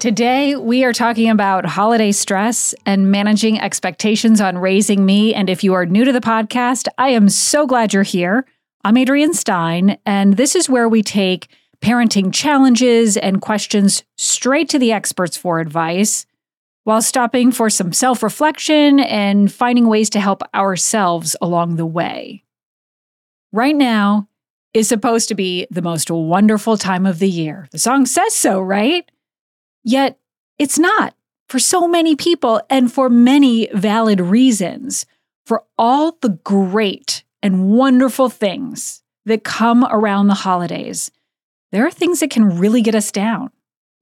Today, we are talking about holiday stress and managing expectations on raising me. And if you are new to the podcast, I am so glad you're here. I'm Adrienne Stein, and this is where we take parenting challenges and questions straight to the experts for advice while stopping for some self reflection and finding ways to help ourselves along the way. Right now is supposed to be the most wonderful time of the year. The song says so, right? Yet it's not for so many people and for many valid reasons. For all the great and wonderful things that come around the holidays, there are things that can really get us down.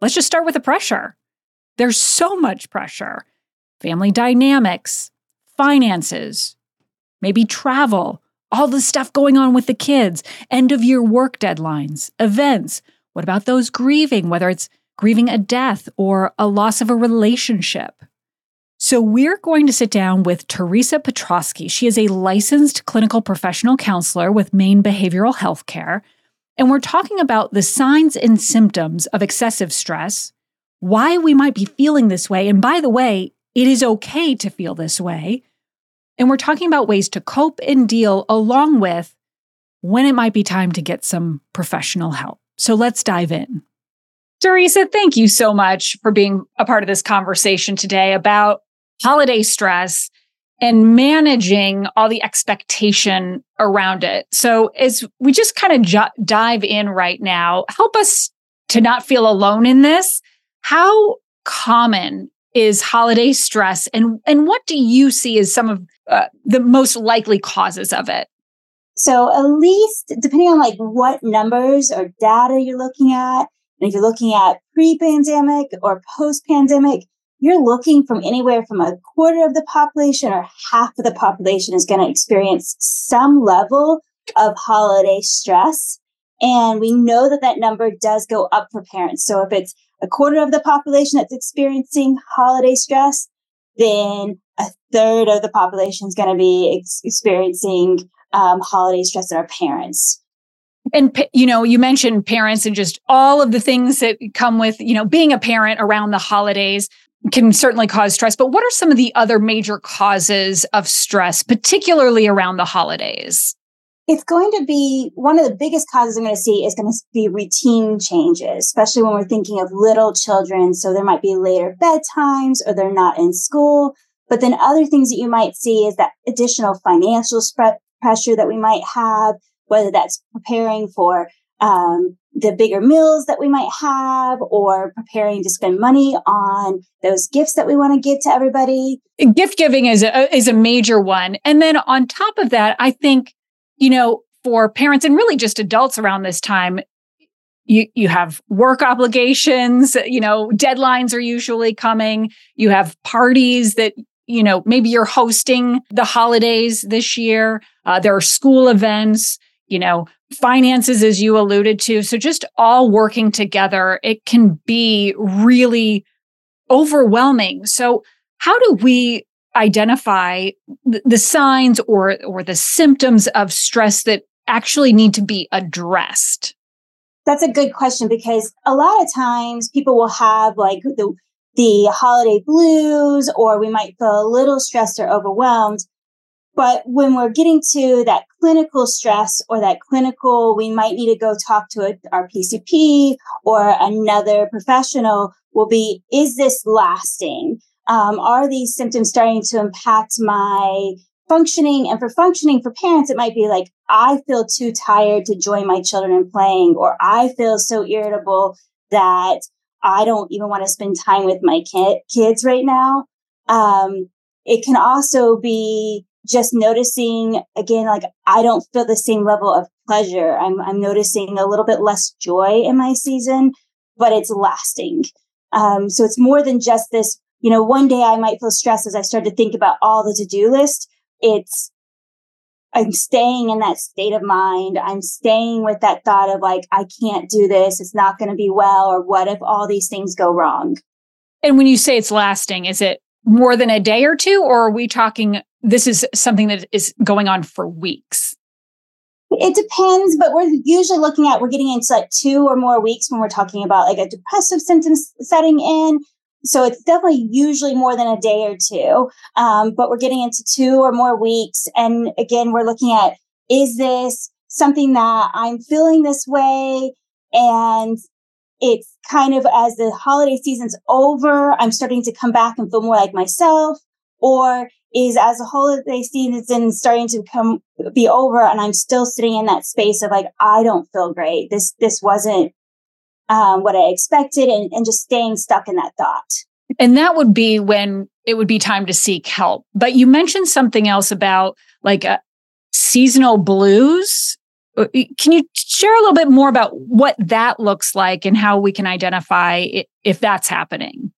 Let's just start with the pressure. There's so much pressure family dynamics, finances, maybe travel, all the stuff going on with the kids, end of year work deadlines, events. What about those grieving, whether it's grieving a death or a loss of a relationship. So, we're going to sit down with Theresa Petrosky. She is a licensed clinical professional counselor with Maine Behavioral Healthcare. And we're talking about the signs and symptoms of excessive stress, why we might be feeling this way. And by the way, it is okay to feel this way. And we're talking about ways to cope and deal along with when it might be time to get some professional help. So, let's dive in. Theresa, thank you so much for being a part of this conversation today about holiday stress and managing all the expectation around it. So, as we just kind of j- dive in right now, help us to not feel alone in this. How common is holiday stress, and and what do you see as some of uh, the most likely causes of it? So, at least depending on like what numbers or data you're looking at, and if you're looking at pre pandemic or post pandemic, you're looking from anywhere from a quarter of the population or half of the population is going to experience some level of holiday stress. And we know that that number does go up for parents. So if it's a quarter of the population that's experiencing holiday stress, then a third of the population is going to be ex- experiencing um, holiday stress in our parents and you know you mentioned parents and just all of the things that come with you know being a parent around the holidays can certainly cause stress but what are some of the other major causes of stress particularly around the holidays? It's going to be one of the biggest causes i'm going to see is going to be routine changes especially when we're thinking of little children. So there might be later bedtimes or they're not in school. But then other things that you might see is that additional financial pressure that we might have whether that's preparing for um, the bigger meals that we might have or preparing to spend money on those gifts that we want to give to everybody. Gift giving is a, is a major one. And then on top of that, I think, you know, for parents and really just adults around this time, you you have work obligations, you know, deadlines are usually coming. You have parties that you know maybe you're hosting the holidays this year. Uh, there are school events you know, finances, as you alluded to. So just all working together, it can be really overwhelming. So, how do we identify the signs or or the symptoms of stress that actually need to be addressed? That's a good question because a lot of times people will have like the the holiday blues or we might feel a little stressed or overwhelmed but when we're getting to that clinical stress or that clinical, we might need to go talk to a, our PCP or another professional will be, is this lasting? Um, are these symptoms starting to impact my functioning? And for functioning for parents, it might be like, I feel too tired to join my children in playing, or I feel so irritable that I don't even want to spend time with my kid, kids right now. Um, it can also be just noticing again, like I don't feel the same level of pleasure. I'm, I'm noticing a little bit less joy in my season, but it's lasting. Um, so it's more than just this, you know, one day I might feel stressed as I start to think about all the to do list. It's, I'm staying in that state of mind. I'm staying with that thought of like, I can't do this. It's not going to be well. Or what if all these things go wrong? And when you say it's lasting, is it more than a day or two, or are we talking this is something that is going on for weeks? It depends, but we're usually looking at we're getting into like two or more weeks when we're talking about like a depressive symptoms setting in. So it's definitely usually more than a day or two. Um, but we're getting into two or more weeks. And again, we're looking at is this something that I'm feeling this way? And it's kind of as the holiday season's over, I'm starting to come back and feel more like myself. Or is as the holiday season starting to come be over and I'm still sitting in that space of like, I don't feel great. This, this wasn't um, what I expected and, and just staying stuck in that thought. And that would be when it would be time to seek help. But you mentioned something else about like a uh, seasonal blues. Uh, can you share a little bit more about what that looks like and how we can identify if that's happening?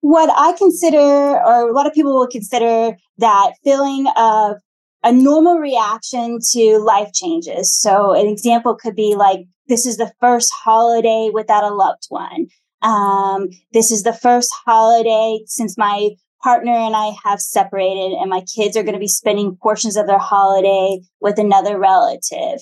What I consider, or a lot of people will consider that feeling of a normal reaction to life changes. So an example could be like, this is the first holiday without a loved one. Um, this is the first holiday since my partner and I have separated and my kids are going to be spending portions of their holiday with another relative.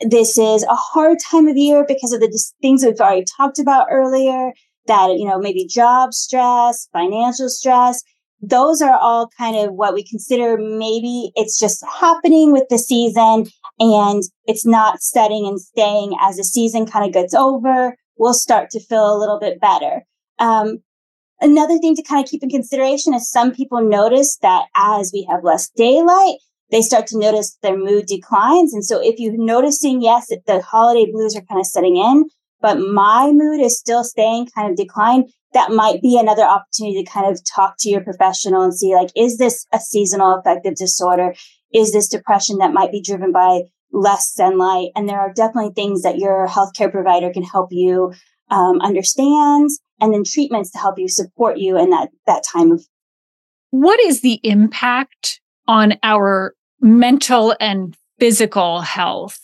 This is a hard time of year because of the things we've already talked about earlier that, you know, maybe job stress, financial stress. Those are all kind of what we consider maybe it's just happening with the season and it's not setting and staying as the season kind of gets over we'll start to feel a little bit better. Um, another thing to kind of keep in consideration is some people notice that as we have less daylight, they start to notice their mood declines. And so if you're noticing, yes, that the holiday blues are kind of setting in, but my mood is still staying kind of declined, that might be another opportunity to kind of talk to your professional and see like, is this a seasonal affective disorder? Is this depression that might be driven by less sunlight. And there are definitely things that your healthcare provider can help you um, understand and then treatments to help you support you in that, that time of. What is the impact on our mental and physical health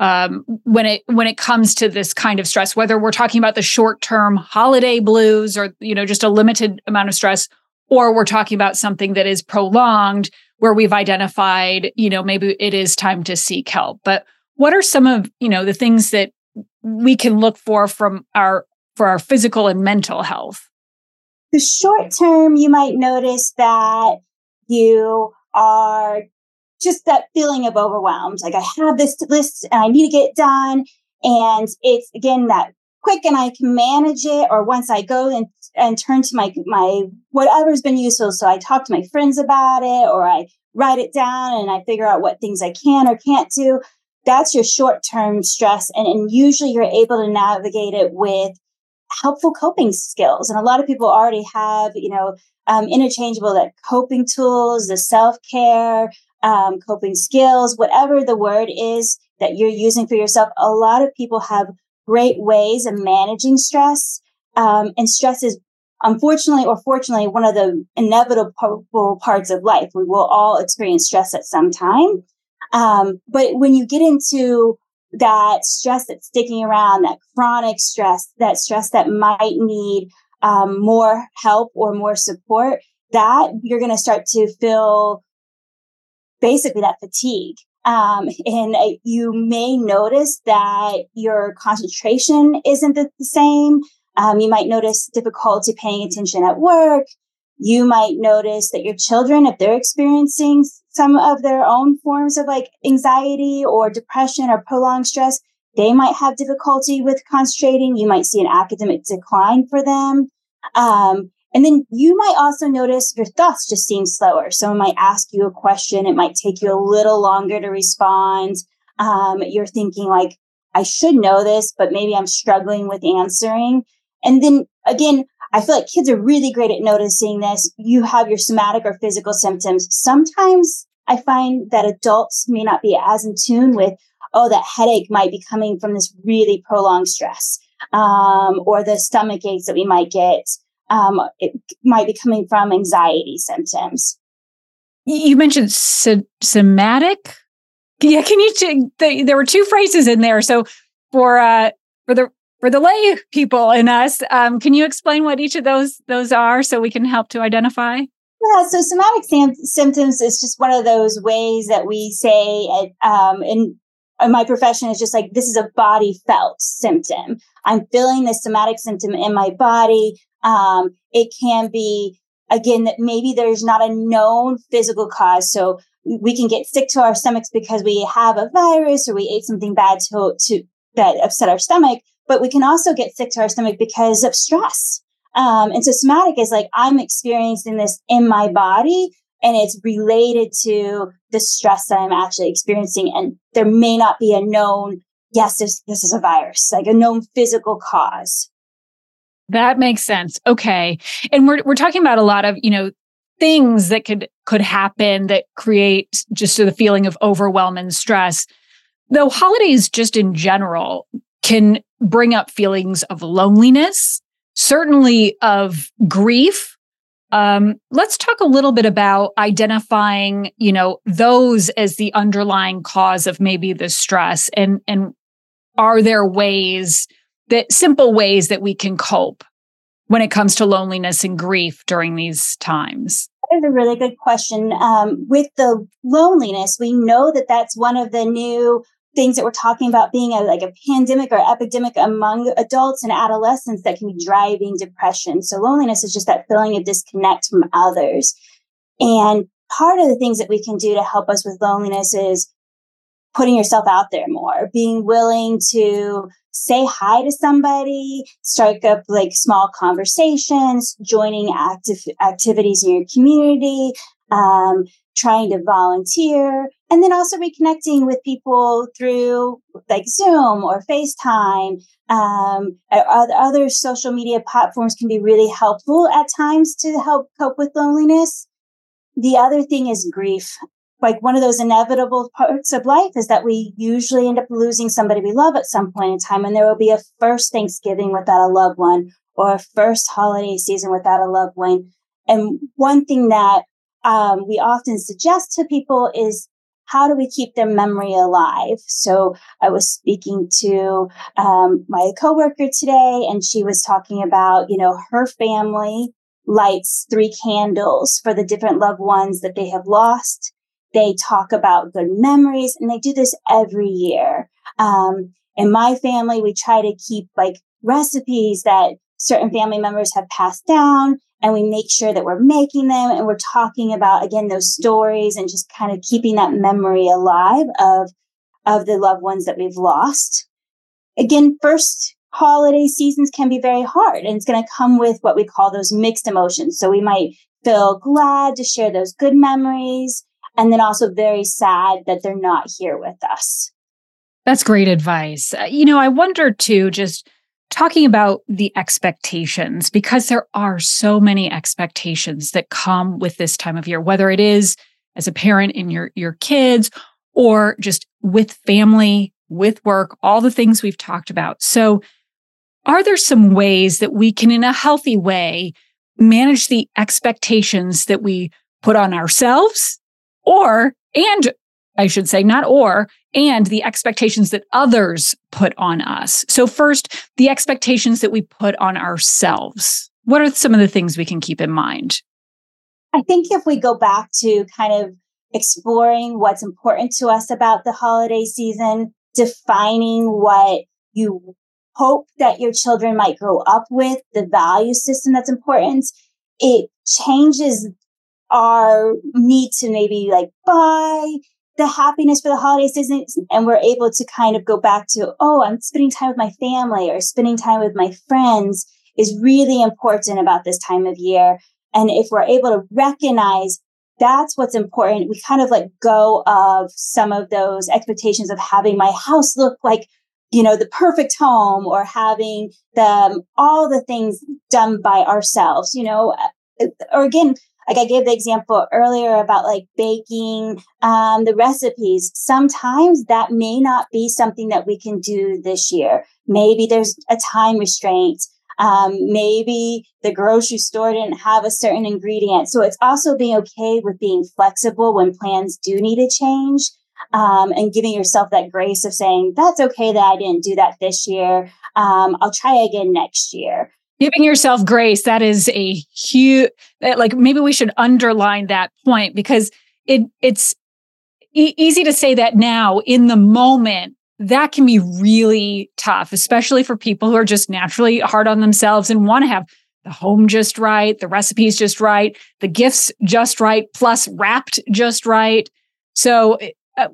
um, when it when it comes to this kind of stress whether we're talking about the short term holiday blues or you know just a limited amount of stress or we're talking about something that is prolonged where we've identified, you know, maybe it is time to seek help. But what are some of, you know, the things that we can look for from our for our physical and mental health? The short term, you might notice that you are just that feeling of overwhelmed. Like I have this list and I need to get done. And it's again that quick and I can manage it. Or once I go and, and turn to my, my, whatever's been useful. So I talk to my friends about it or I write it down and I figure out what things I can or can't do. That's your short term stress. And, and usually you're able to navigate it with helpful coping skills. And a lot of people already have, you know, um, interchangeable that coping tools, the self care, um, coping skills, whatever the word is that you're using for yourself. A lot of people have great ways of managing stress. Um, and stress is unfortunately or fortunately one of the inevitable parts of life. We will all experience stress at some time. Um, but when you get into that stress that's sticking around, that chronic stress, that stress that might need um, more help or more support, that you're going to start to feel basically that fatigue. Um, and uh, you may notice that your concentration isn't the, the same. Um, you might notice difficulty paying attention at work. You might notice that your children, if they're experiencing some of their own forms of like anxiety or depression or prolonged stress, they might have difficulty with concentrating. You might see an academic decline for them. Um, and then you might also notice your thoughts just seem slower. Someone might ask you a question. It might take you a little longer to respond. Um, you're thinking like, I should know this, but maybe I'm struggling with answering. And then again, I feel like kids are really great at noticing this. You have your somatic or physical symptoms. Sometimes I find that adults may not be as in tune with, oh, that headache might be coming from this really prolonged stress, um, or the stomach aches that we might get um, it might be coming from anxiety symptoms. You mentioned somatic. Yeah, can you? T- the, there were two phrases in there. So for uh, for the for the lay people in us, um, can you explain what each of those those are so we can help to identify? Yeah, so somatic sam- symptoms is just one of those ways that we say, um, and my profession is just like this is a body felt symptom. I'm feeling this somatic symptom in my body. Um, it can be again that maybe there's not a known physical cause. So we can get sick to our stomachs because we have a virus or we ate something bad to, to that upset our stomach, but we can also get sick to our stomach because of stress. Um, and so somatic is like I'm experiencing this in my body and it's related to the stress that I'm actually experiencing. And there may not be a known, yes, this, this is a virus, like a known physical cause. That makes sense. Okay. And we're we're talking about a lot of, you know, things that could could happen that create just the feeling of overwhelm and stress. Though holidays just in general can bring up feelings of loneliness, certainly of grief. Um, let's talk a little bit about identifying, you know, those as the underlying cause of maybe the stress and and are there ways that simple ways that we can cope when it comes to loneliness and grief during these times? That is a really good question. Um, with the loneliness, we know that that's one of the new things that we're talking about being a, like a pandemic or epidemic among adults and adolescents that can be driving depression. So loneliness is just that feeling of disconnect from others. And part of the things that we can do to help us with loneliness is putting yourself out there more, being willing to say hi to somebody, strike up like small conversations, joining active activities in your community, um, trying to volunteer, and then also reconnecting with people through like Zoom or FaceTime. Um, other social media platforms can be really helpful at times to help cope with loneliness. The other thing is grief like one of those inevitable parts of life is that we usually end up losing somebody we love at some point in time. And there will be a first Thanksgiving without a loved one or a first holiday season without a loved one. And one thing that um, we often suggest to people is how do we keep their memory alive? So I was speaking to um, my coworker today, and she was talking about, you know, her family lights three candles for the different loved ones that they have lost they talk about good memories and they do this every year. Um, in my family, we try to keep like recipes that certain family members have passed down and we make sure that we're making them and we're talking about again those stories and just kind of keeping that memory alive of of the loved ones that we've lost again first holiday seasons can be very hard and it's going to come with what we call those mixed emotions so we might feel glad to share those good memories and then also very sad that they're not here with us. That's great advice. Uh, you know, I wonder too, just talking about the expectations, because there are so many expectations that come with this time of year, whether it is as a parent in your, your kids or just with family, with work, all the things we've talked about. So, are there some ways that we can, in a healthy way, manage the expectations that we put on ourselves or, and I should say, not or, and the expectations that others put on us. So, first, the expectations that we put on ourselves. What are some of the things we can keep in mind? I think if we go back to kind of exploring what's important to us about the holiday season, defining what you hope that your children might grow up with, the value system that's important, it changes our need to maybe like buy the happiness for the holiday season and we're able to kind of go back to oh i'm spending time with my family or spending time with my friends is really important about this time of year. And if we're able to recognize that's what's important we kind of let go of some of those expectations of having my house look like you know the perfect home or having the all the things done by ourselves you know? Uh, uh, or again like I gave the example earlier about like baking um, the recipes. Sometimes that may not be something that we can do this year. Maybe there's a time restraint. Um, maybe the grocery store didn't have a certain ingredient. So it's also being okay with being flexible when plans do need to change. Um, and giving yourself that grace of saying, that's okay that I didn't do that this year. Um, I'll try again next year giving yourself grace that is a huge like maybe we should underline that point because it it's e- easy to say that now in the moment that can be really tough, especially for people who are just naturally hard on themselves and want to have the home just right, the recipes just right, the gifts just right, plus wrapped just right. So, uh,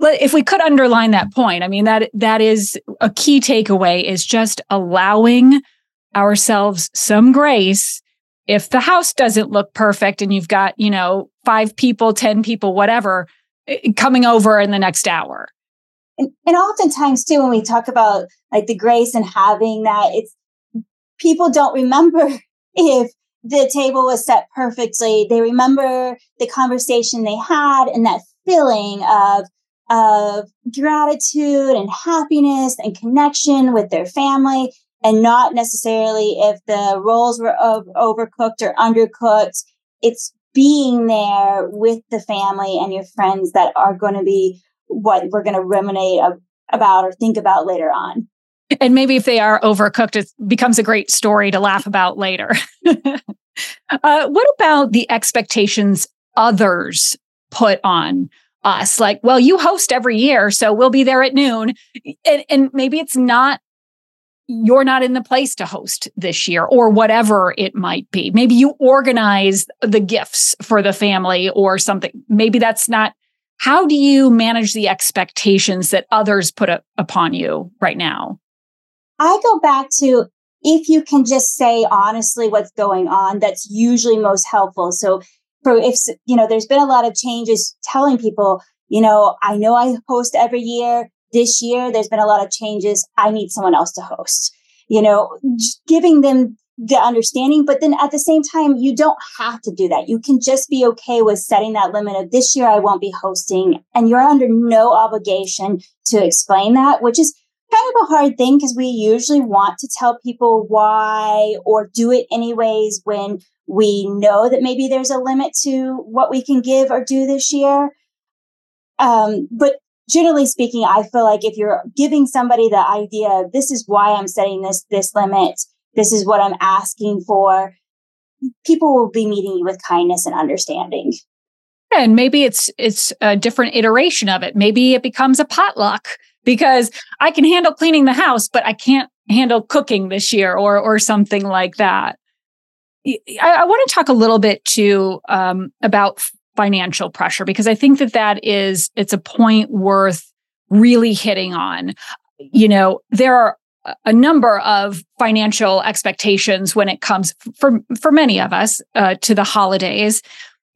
if we could underline that point, I mean that that is a key takeaway is just allowing ourselves some grace if the house doesn't look perfect and you've got, you know, 5 people, 10 people, whatever eh, coming over in the next hour. And, and oftentimes too when we talk about like the grace and having that it's people don't remember if the table was set perfectly. They remember the conversation they had and that feeling of of gratitude and happiness and connection with their family and not necessarily if the rolls were overcooked or undercooked it's being there with the family and your friends that are going to be what we're going to ruminate about or think about later on. And maybe if they are overcooked, it becomes a great story to laugh about later. uh, what about the expectations others put on us? Like, well, you host every year, so we'll be there at noon. And, and maybe it's not you're not in the place to host this year or whatever it might be. Maybe you organize the gifts for the family or something. Maybe that's not how do you manage the expectations that others put a, upon you right now? I go back to if you can just say honestly what's going on, that's usually most helpful. So, for if you know, there's been a lot of changes telling people, you know, I know I host every year. This year, there's been a lot of changes. I need someone else to host. You know, giving them the understanding. But then at the same time, you don't have to do that. You can just be okay with setting that limit of this year, I won't be hosting. And you're under no obligation to explain that, which is kind of a hard thing because we usually want to tell people why or do it anyways when we know that maybe there's a limit to what we can give or do this year. Um, but generally speaking, I feel like if you're giving somebody the idea, this is why I'm setting this this limit, this is what I'm asking for, people will be meeting you with kindness and understanding. And maybe it's it's a different iteration of it. Maybe it becomes a potluck because I can handle cleaning the house, but I can't handle cooking this year or or something like that. I, I want to talk a little bit too um, about financial pressure because I think that that is it's a point worth really hitting on. You know, there are a number of financial expectations when it comes for for many of us uh, to the holidays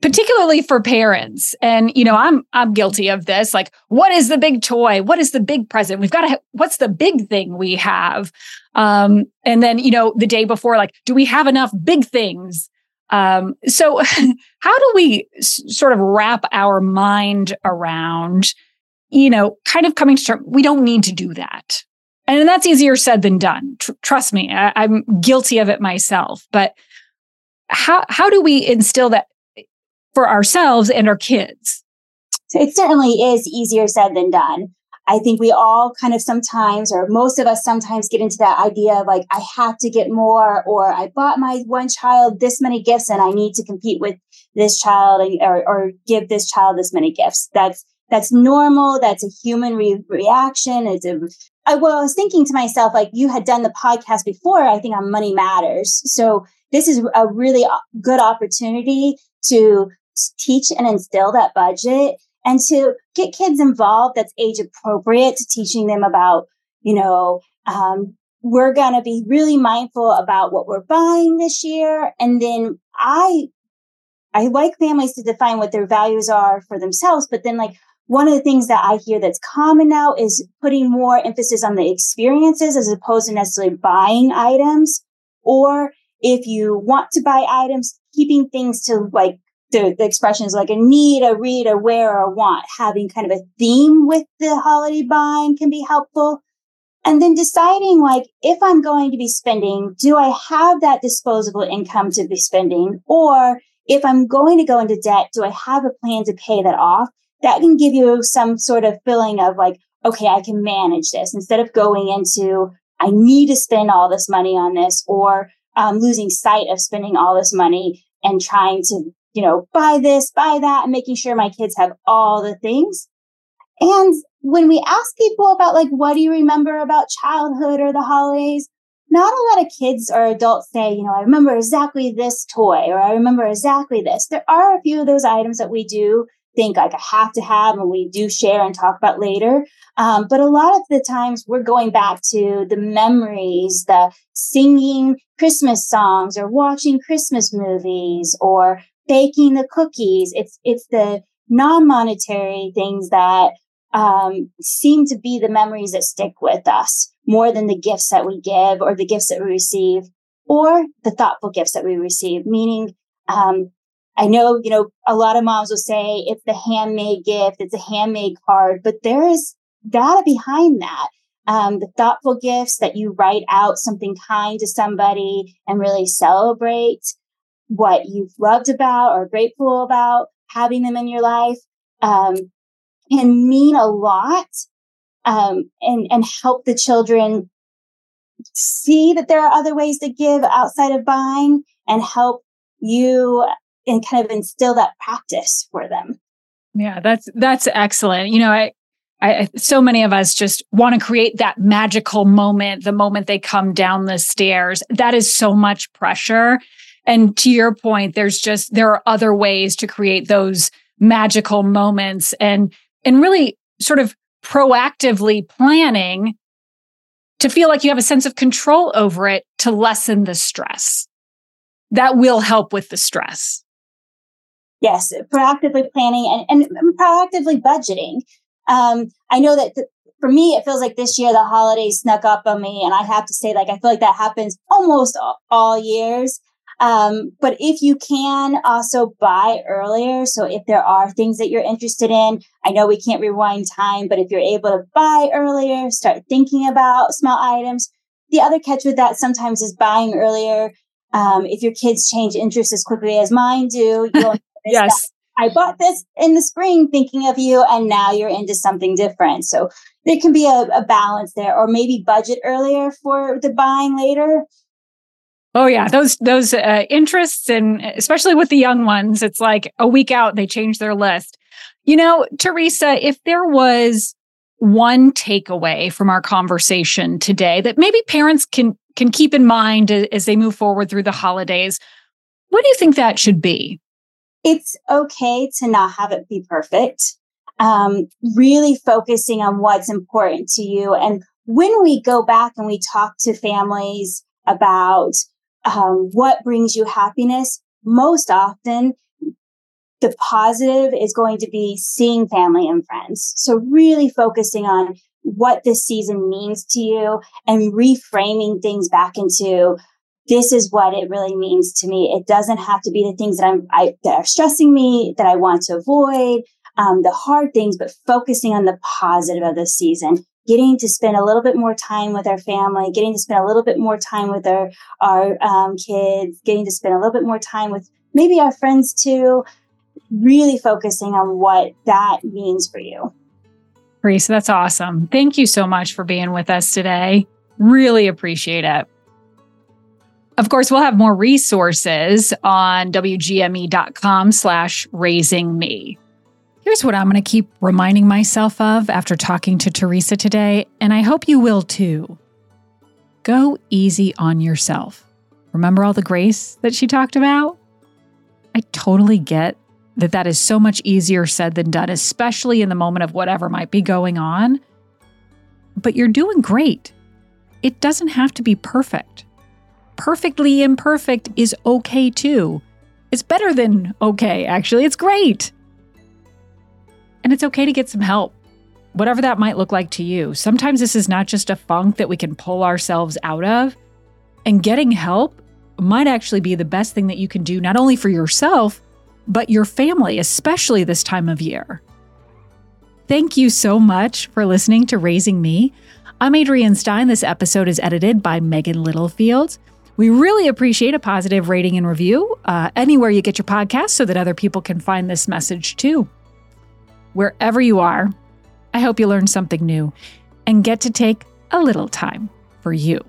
particularly for parents. And you know i'm i'm guilty of this like what is the big toy? What is the big present? We've got to ha- what's the big thing we have? Um and then you know the day before like do we have enough big things um so how do we s- sort of wrap our mind around you know kind of coming to terms we don't need to do that and that's easier said than done. Tr- trust me, I- I'm guilty of it myself. But how how do we instill that for ourselves and our kids? So it certainly is easier said than done. I think we all kind of sometimes, or most of us sometimes get into that idea of like, I have to get more, or I bought my one child this many gifts and I need to compete with this child or, or give this child this many gifts. That's that's normal. That's a human re- reaction. It's a I, well, I was thinking to myself, like you had done the podcast before, I think on money matters. So this is a really uh, good opportunity to teach and instill that budget and to get kids involved that's age appropriate to teaching them about, you know, um, we're going to be really mindful about what we're buying this year. And then I, I like families to define what their values are for themselves, but then like, one of the things that I hear that's common now is putting more emphasis on the experiences as opposed to necessarily buying items. Or if you want to buy items, keeping things to like the, the expressions like a need, a read, a wear, a want, having kind of a theme with the holiday buying can be helpful. And then deciding like, if I'm going to be spending, do I have that disposable income to be spending? Or if I'm going to go into debt, do I have a plan to pay that off? that can give you some sort of feeling of like, okay, I can manage this instead of going into, I need to spend all this money on this or um, losing sight of spending all this money and trying to you know, buy this, buy that, and making sure my kids have all the things. And when we ask people about like, what do you remember about childhood or the holidays? Not a lot of kids or adults say, you know, I remember exactly this toy or I remember exactly this. There are a few of those items that we do think like I have to have and we do share and talk about later. Um, but a lot of the times we're going back to the memories, the singing Christmas songs or watching Christmas movies or baking the cookies. It's, it's the non-monetary things that um, seem to be the memories that stick with us more than the gifts that we give or the gifts that we receive or the thoughtful gifts that we receive, meaning um, I know, you know, a lot of moms will say it's the handmade gift, it's a handmade card, but there is data behind that. Um, the thoughtful gifts that you write out something kind to somebody and really celebrate what you've loved about or grateful about having them in your life um, can mean a lot um, and and help the children see that there are other ways to give outside of buying and help you and kind of instill that practice for them. Yeah, that's that's excellent. You know, I I, so many of us just want to create that magical moment, the moment they come down the stairs. That is so much pressure. And to your point, there's just, there are other ways to create those magical moments and, and really sort of proactively planning to feel like you have a sense of control over it to lessen the stress. That will help with the stress. Yes, proactively planning and, and proactively budgeting. Um, I know that th- for me, it feels like this year the holidays snuck up on me, and I have to say, like, I feel like that happens almost all, all years. Um, but if you can also buy earlier, so if there are things that you're interested in, I know we can't rewind time, but if you're able to buy earlier, start thinking about small items. The other catch with that sometimes is buying earlier. Um, if your kids change interests as quickly as mine do, you'll yes. I bought this in the spring thinking of you, and now you're into something different. So there can be a, a balance there, or maybe budget earlier for the buying later. Oh yeah, those those uh, interests, and especially with the young ones, it's like a week out they change their list. You know, Theresa, if there was one takeaway from our conversation today that maybe parents can can keep in mind as they move forward through the holidays, what do you think that should be? it's okay to not have it be perfect. Um, really focusing on what's important to you. And when we go back and we talk to families about um, what brings you happiness, most often the positive is going to be seeing family and friends. So really focusing on what this season means to you and reframing things back into this is what it really means to me. It doesn't have to be the things that I'm I, that are stressing me that I want to avoid, um, the hard things, but focusing on the positive of the season. Getting to spend a little bit more time with our family, getting to spend a little bit more time with our our um, kids, getting to spend a little bit more time with maybe our friends too. Really focusing on what that means for you. Reese, that's awesome. Thank you so much for being with us today. Really appreciate it. Of course, we'll have more resources on WGME.com slash raising me. Here's what I'm going to keep reminding myself of after talking to Theresa today, and I hope you will too. Go easy on yourself. Remember all the grace that she talked about? I totally get that that is so much easier said than done, especially in the moment of whatever might be going on. But you're doing great. It doesn't have to be perfect perfectly imperfect is okay too. It's better than okay, actually. It's great. And it's okay to get some help, whatever that might look like to you. Sometimes this is not just a funk that we can pull ourselves out of. And getting help might actually be the best thing that you can do, not only for yourself, but your family, especially this time of year. Thank you so much for listening to Raising Me. I'm Adrienne Stein. This episode is edited by Megan Littlefield. We really appreciate a positive rating and review uh, anywhere you get your podcast so that other people can find this message too. Wherever you are, I hope you learned something new and get to take a little time for you.